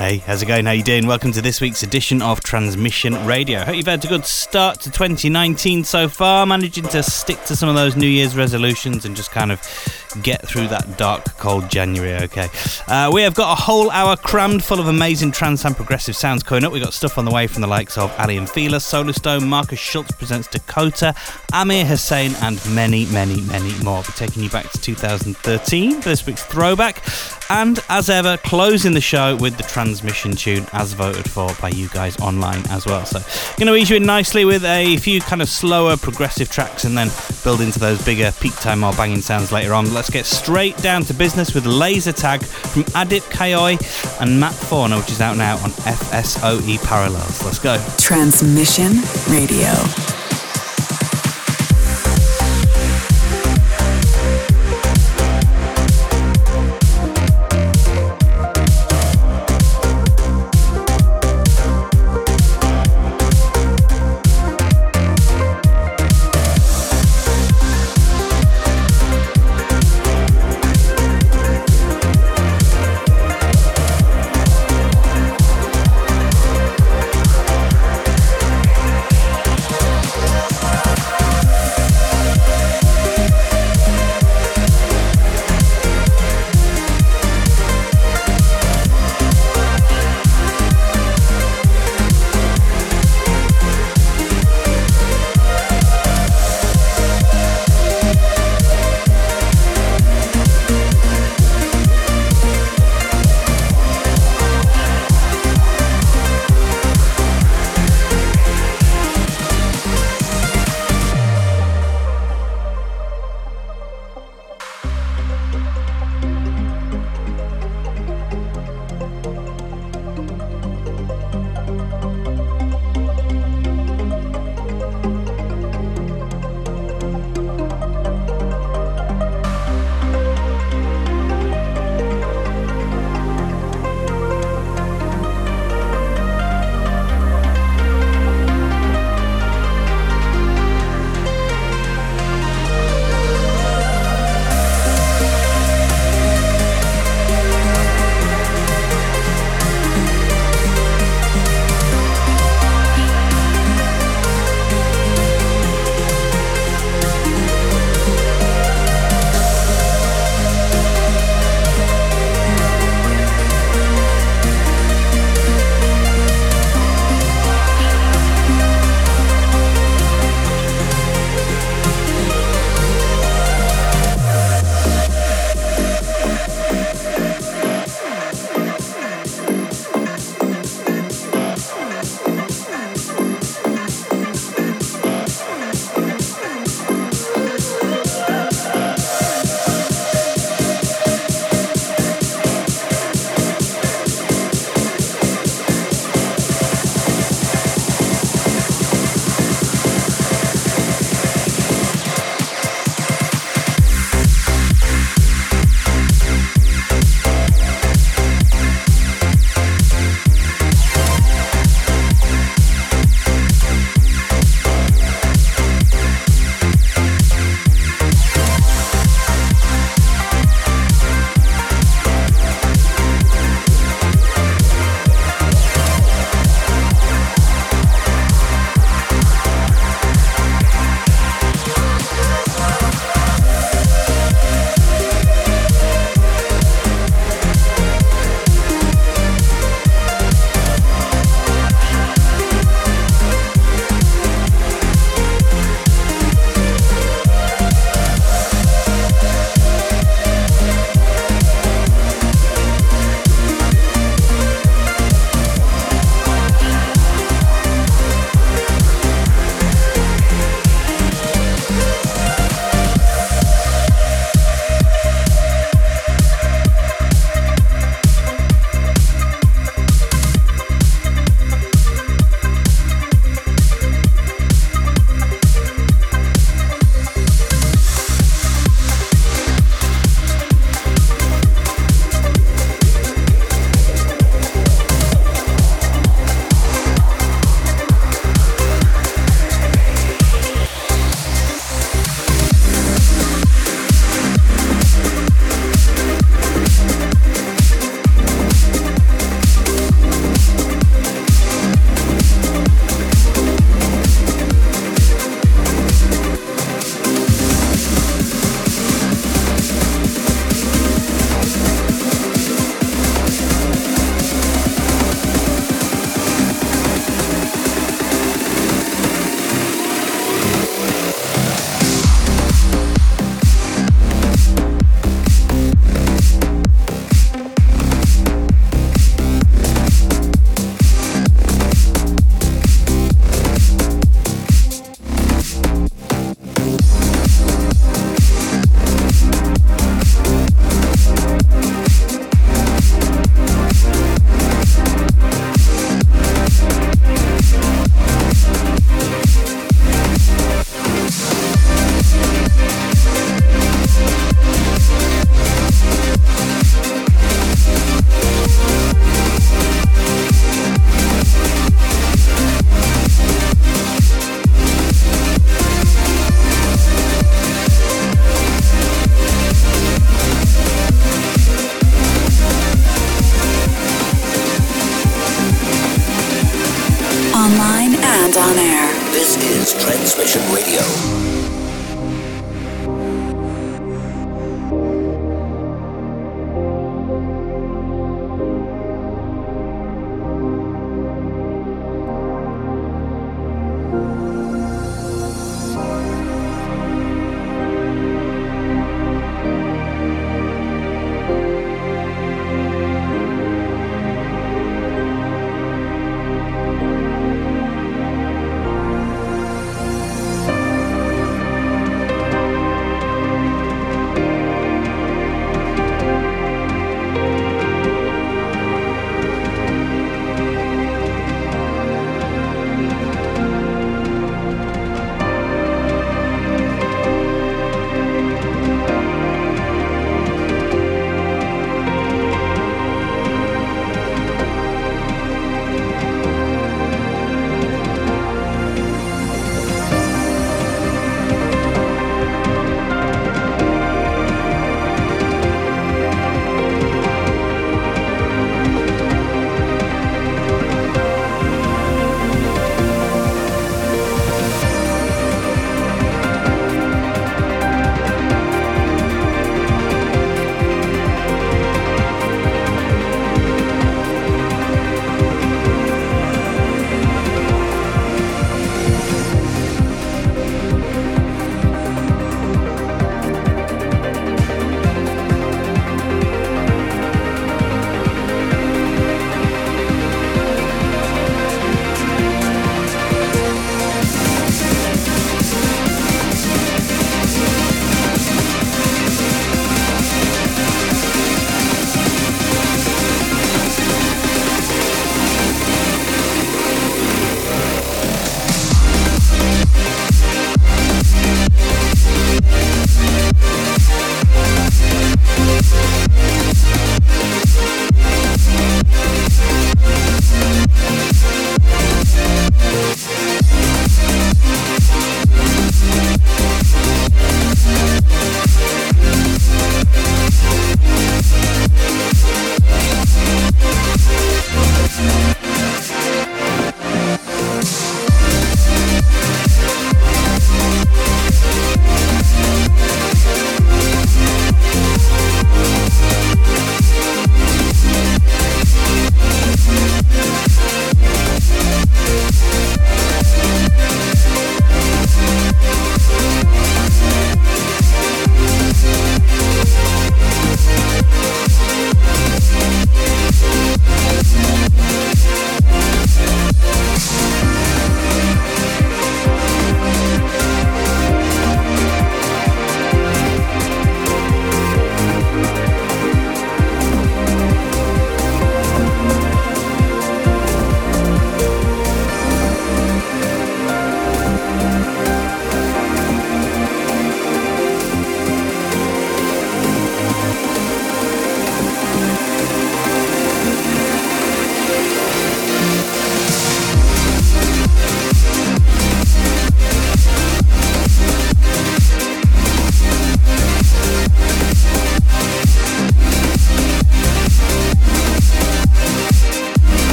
Hey, how's it going? How you doing? Welcome to this week's edition of Transmission Radio. Hope you've had a good start to 2019 so far, managing to stick to some of those New Year's resolutions and just kind of get through that dark, cold January, okay? Uh, we have got a whole hour crammed full of amazing trance and progressive sounds coming up. We've got stuff on the way from the likes of Aly & Fila, Solarstone, Markus Schulz presents Dakota, Amir Hussain, and many, many, many more. We're taking you back to 2013 for this week's throwback. And as ever, closing the show with the transmission tune as voted for by you guys online as well. So, going to ease you in nicely with a few kind of slower progressive tracks and then build into those bigger peak time or banging sounds later on. Let's get straight down to business with Laser Tag from Adip Kiyoi and Matt Forner, which is out now on FSOE Parallels. Let's go. Transmission Radio.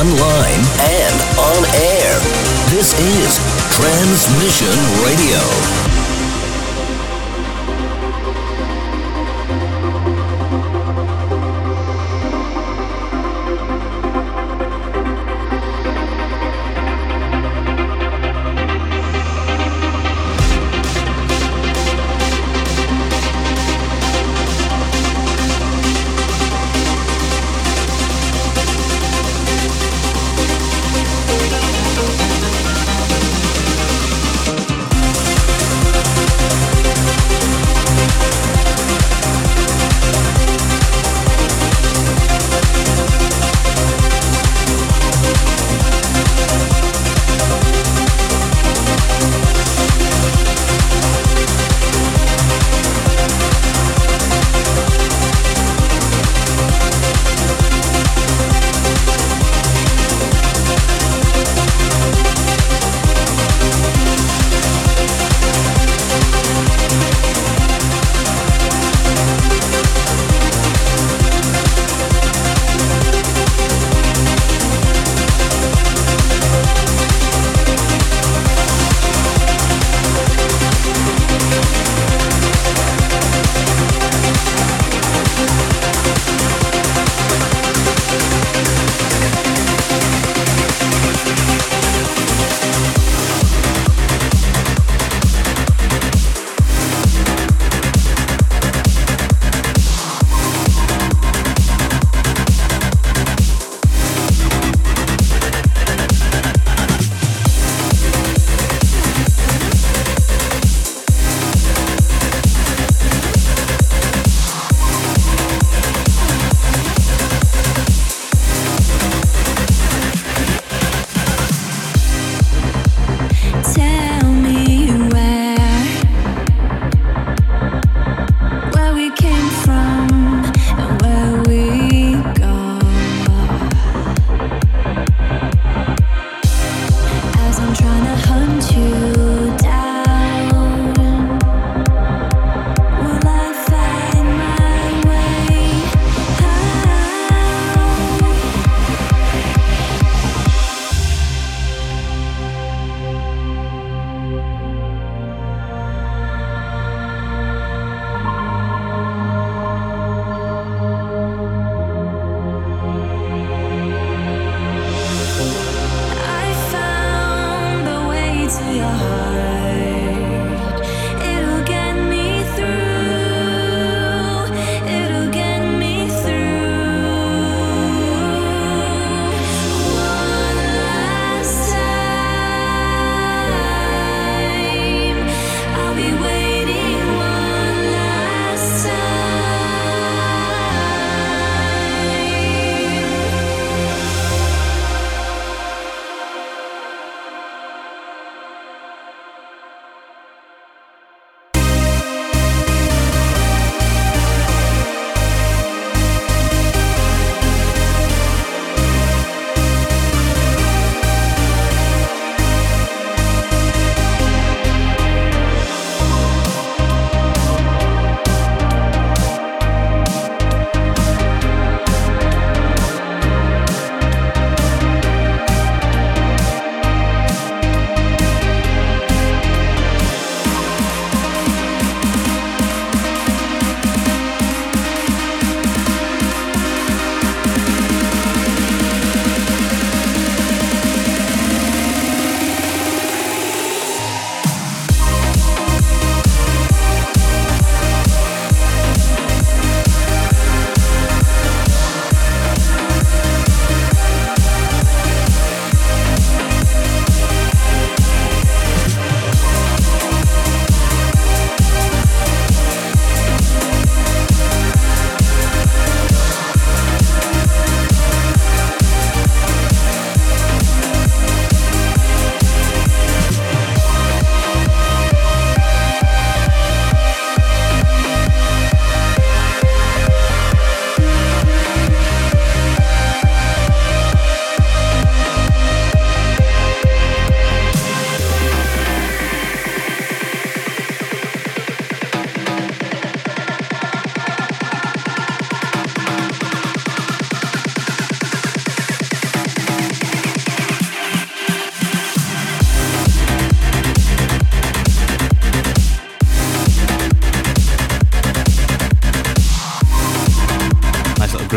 Online, and on air. This is Transmission Radio.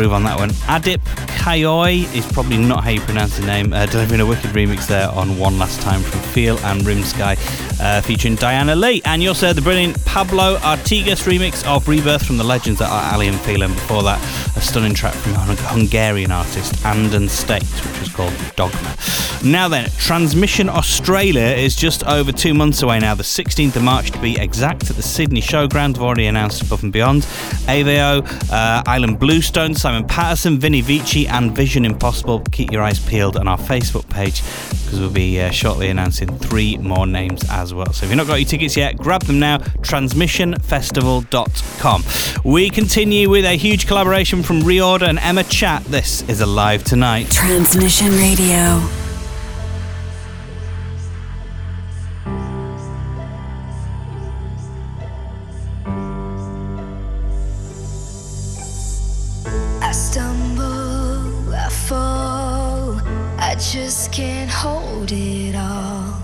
Groove on that one. Adip Kiyoi is probably not how you pronounce the name, uh, delivering a wicked remix there on One Last Time from Feel and Rimsky, uh, featuring Diana Leah. And you also heard the brilliant Pablo Artigas remix of Rebirth from the legends that are Aly and Fila, and before that, a stunning track from a Hungarian artist, Anden State, which was called Dogma. Now then, Transmission Australia is just over two months away now, the 16th of March to be exact, at the Sydney Showground. I've already announced Above and Beyond, AVO, uh, Ilan Bluestone, Simon Patterson, Vini Vici, and Vision Impossible. Keep your eyes peeled on our Facebook page because we'll be uh, shortly announcing three more names as well. So if you've not got your tickets yet, grab them now. Transmissionfestival.com. We continue with a huge collaboration from Reorder and Emma Chatt. This is Alive Tonight. Transmission Radio. Assemble for i just can't hold it all.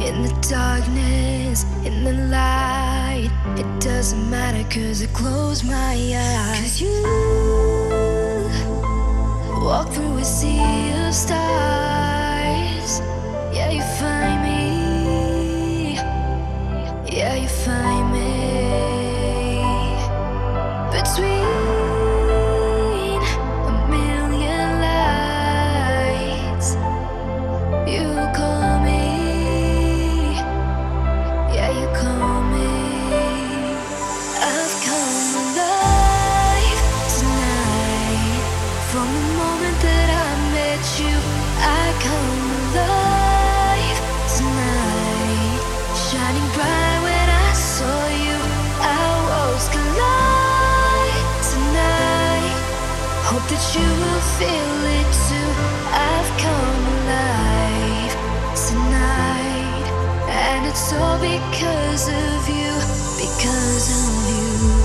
In the darkness, in the light, it doesn't matter cause I close my eyes. Cause you walk through a sea of stars. Because of you.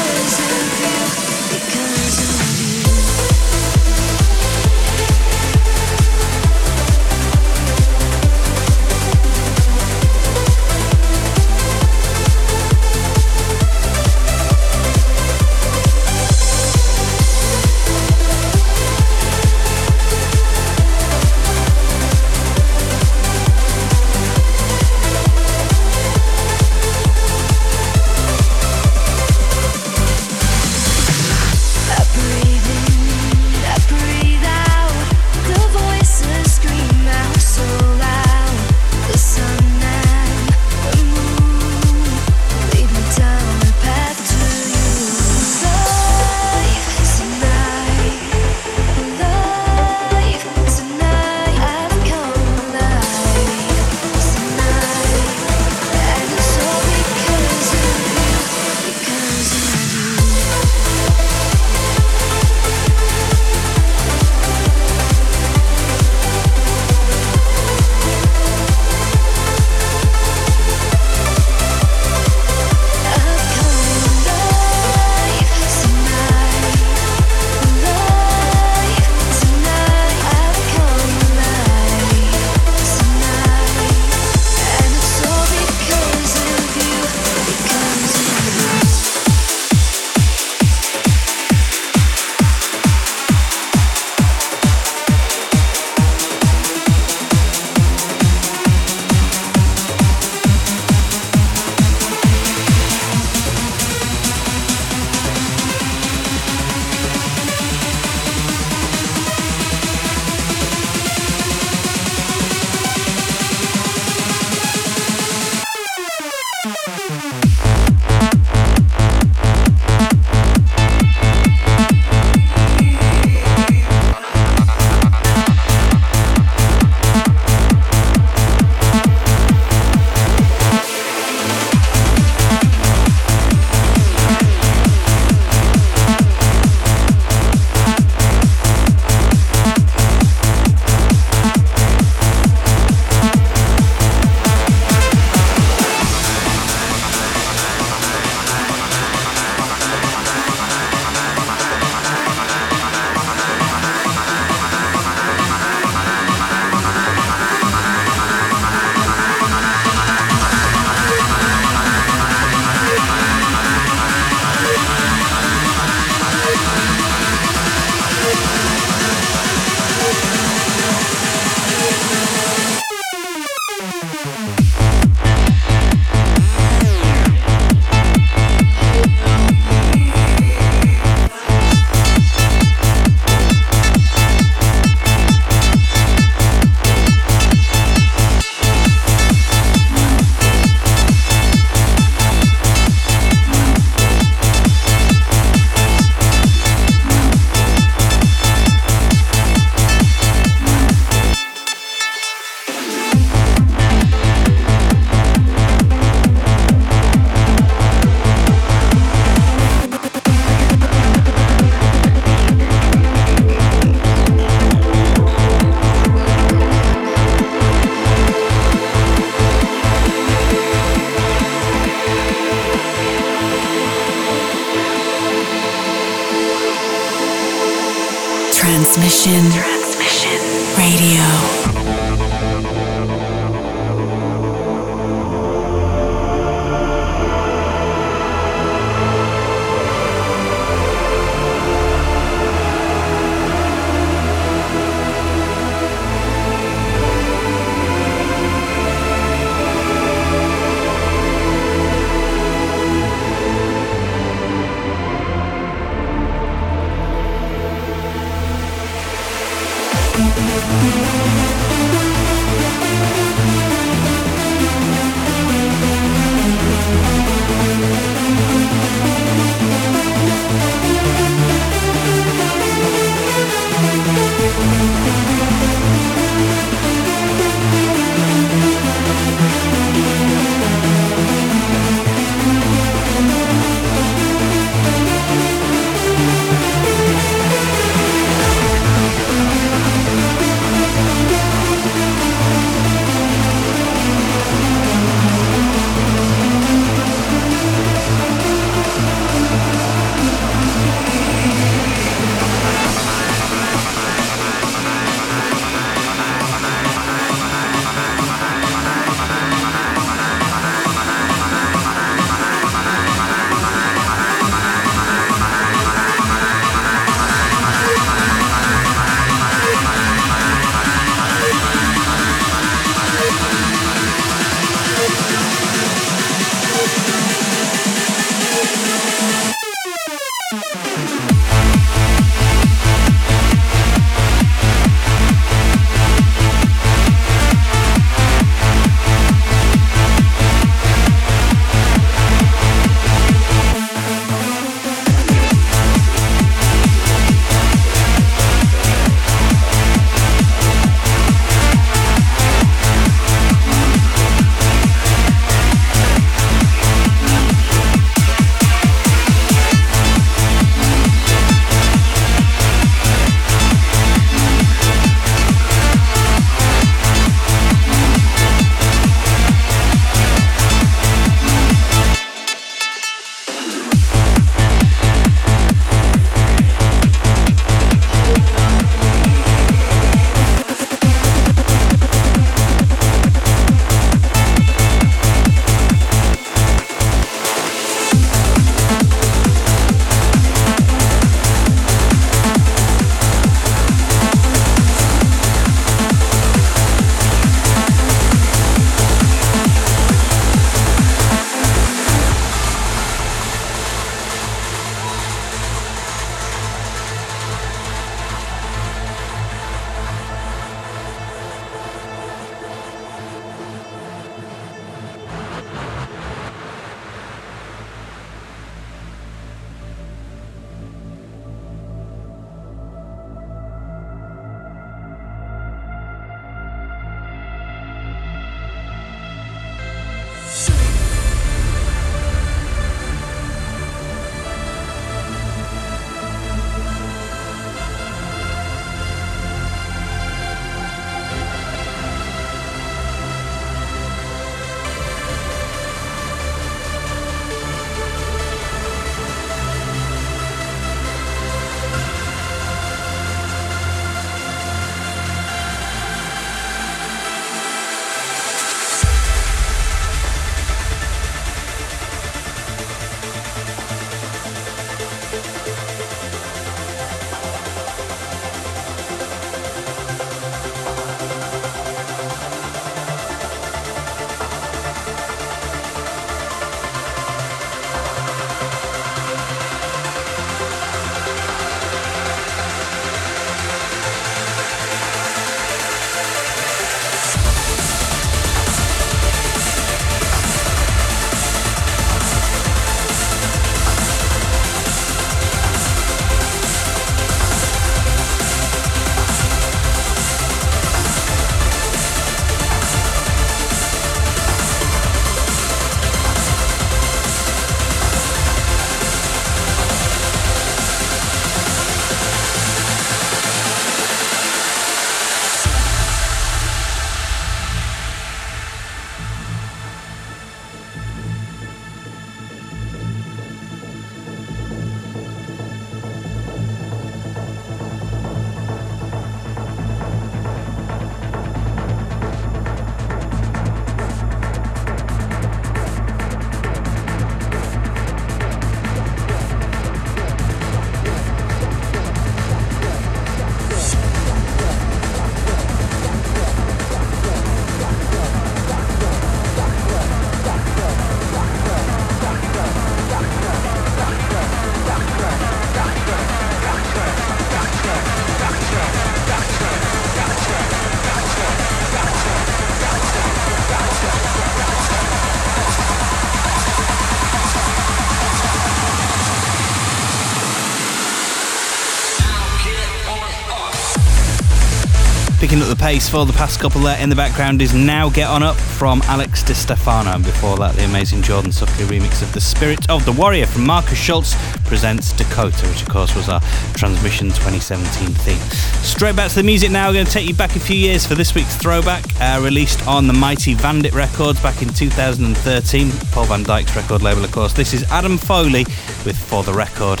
Picking up the pace for the past couple there in the background is Now Get On Up from Alex Di Stefano. And before that, the amazing Jordan Suckley remix of The Spirit of the Warrior from Markus Schulz presents Dakota, which of course was our Transmission 2017 theme. Straight back to the music now. We're going to take you back a few years for this week's throwback, uh, released on the Mighty Vandit Records back in 2013. Paul van Dyk's record label, of course. This is Adam Foley with For the Record.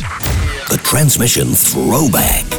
The Transmission Throwback.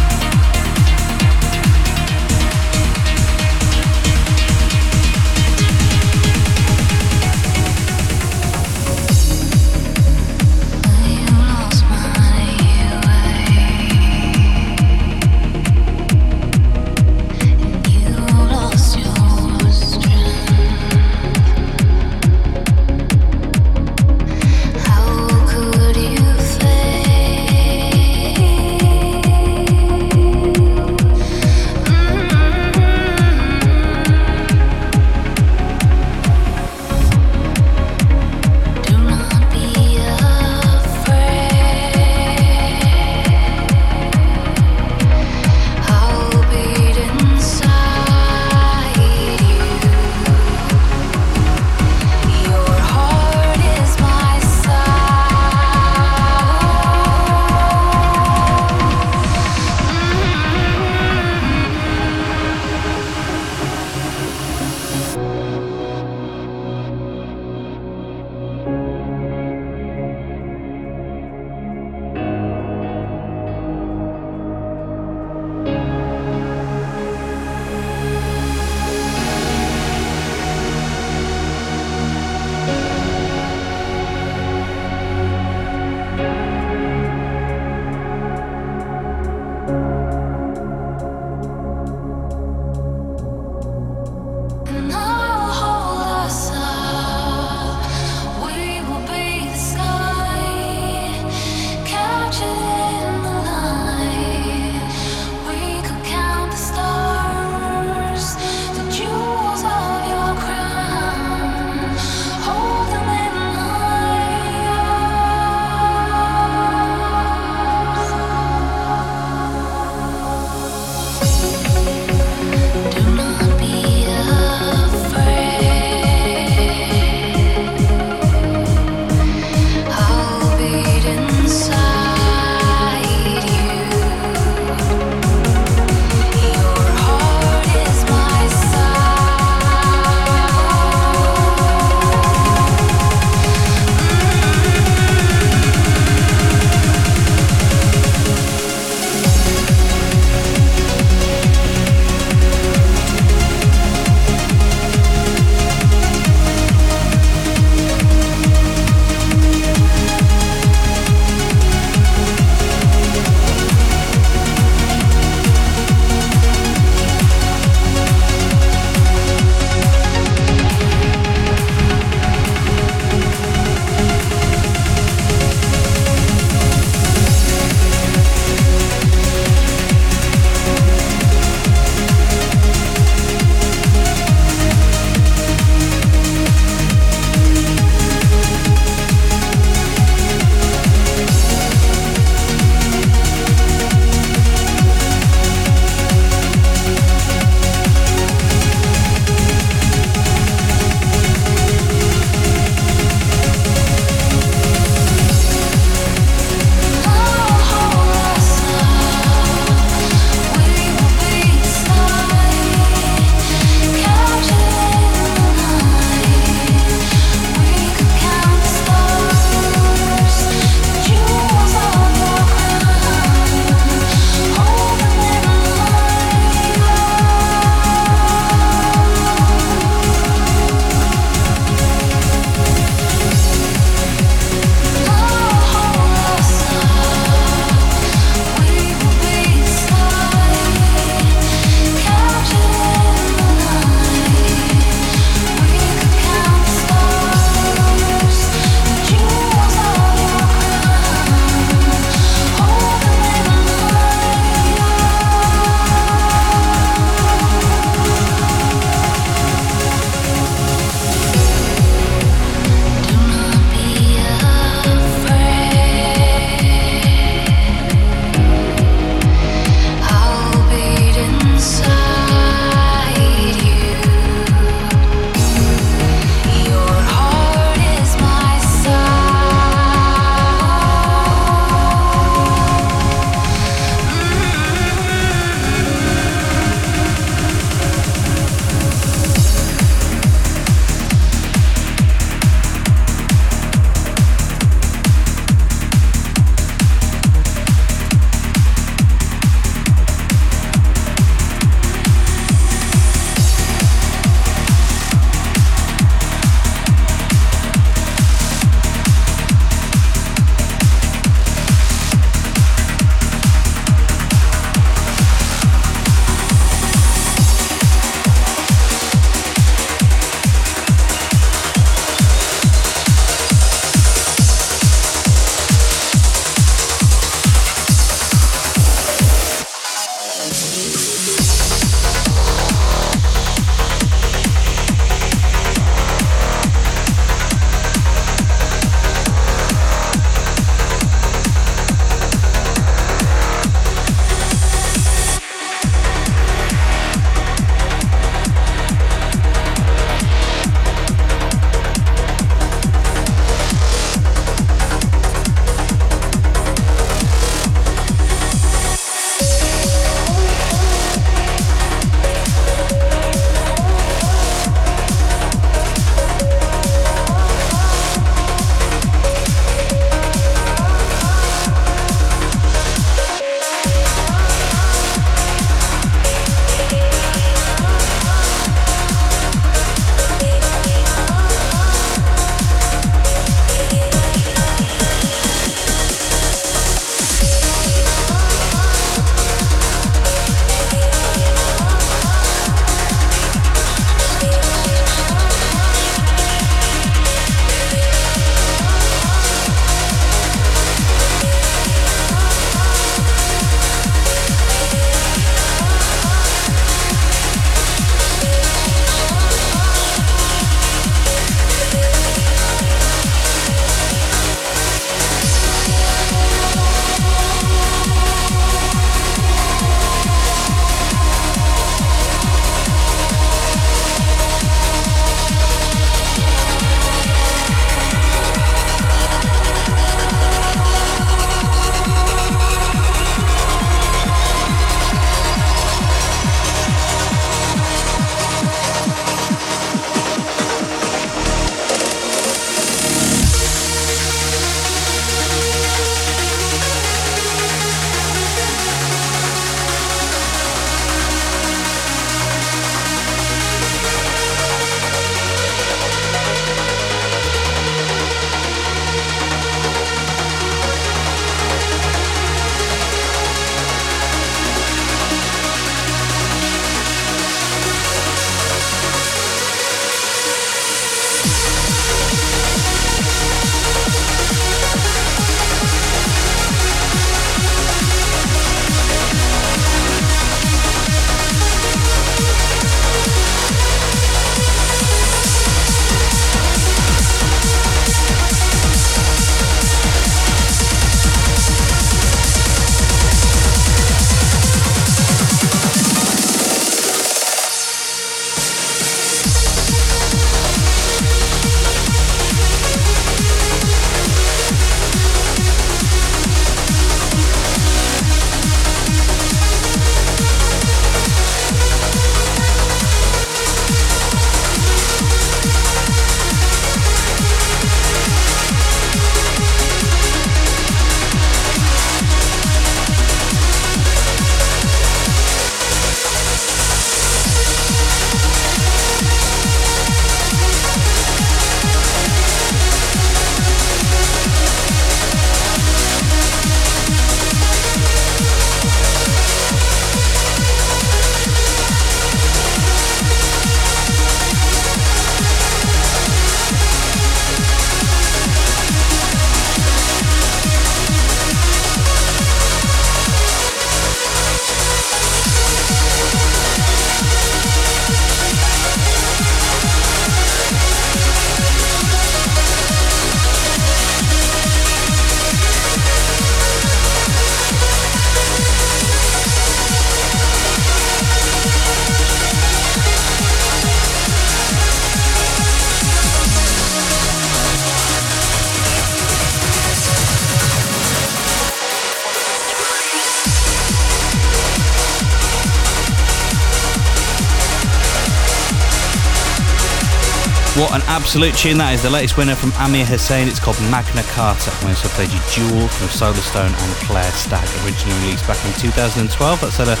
Absolute tune that is. The latest winner from Amir Hussain. It's called Magna Carta. We also played you Jewel from Solarstone and Clare Stagg, originally released back in 2012. That's had an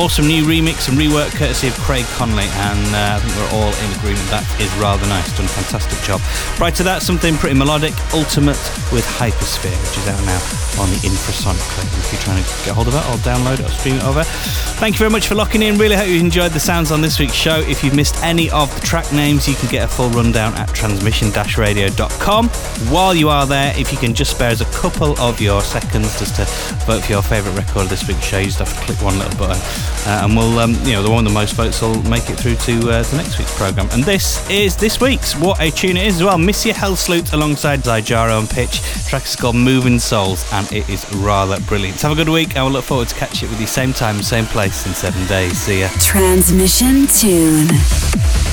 awesome new remix and rework courtesy of Craig Connelly, and uh, I think we're all in agreement that is rather nice. Done a fantastic job. Prior to that, something pretty melodic, Ultimate with Hypersphere, which is out now on the Infrasonic. If you're trying to get hold of it, I'll download it or stream it over. Thank you very much for locking in. Really hope you enjoyed the sounds on this week's show. If you've missed any of the track names, you can get a full rundown at transmission-radio.com. While you are there, if you can just spare us a couple of your seconds just to vote for your favourite record of this week's show, you just have to click one little button, uh, and we'll, um, you know, the one with the most votes will make it through to uh, the next week's programme. And this is this week's. What a tune it is as well. Misja Helsloot alongside XiJaro and Pitch. The track is called Moving Souls, and it is rather brilliant. So have a good week. I will look forward to catching up with you same time, same place in seven days. See ya. Transmission Tune.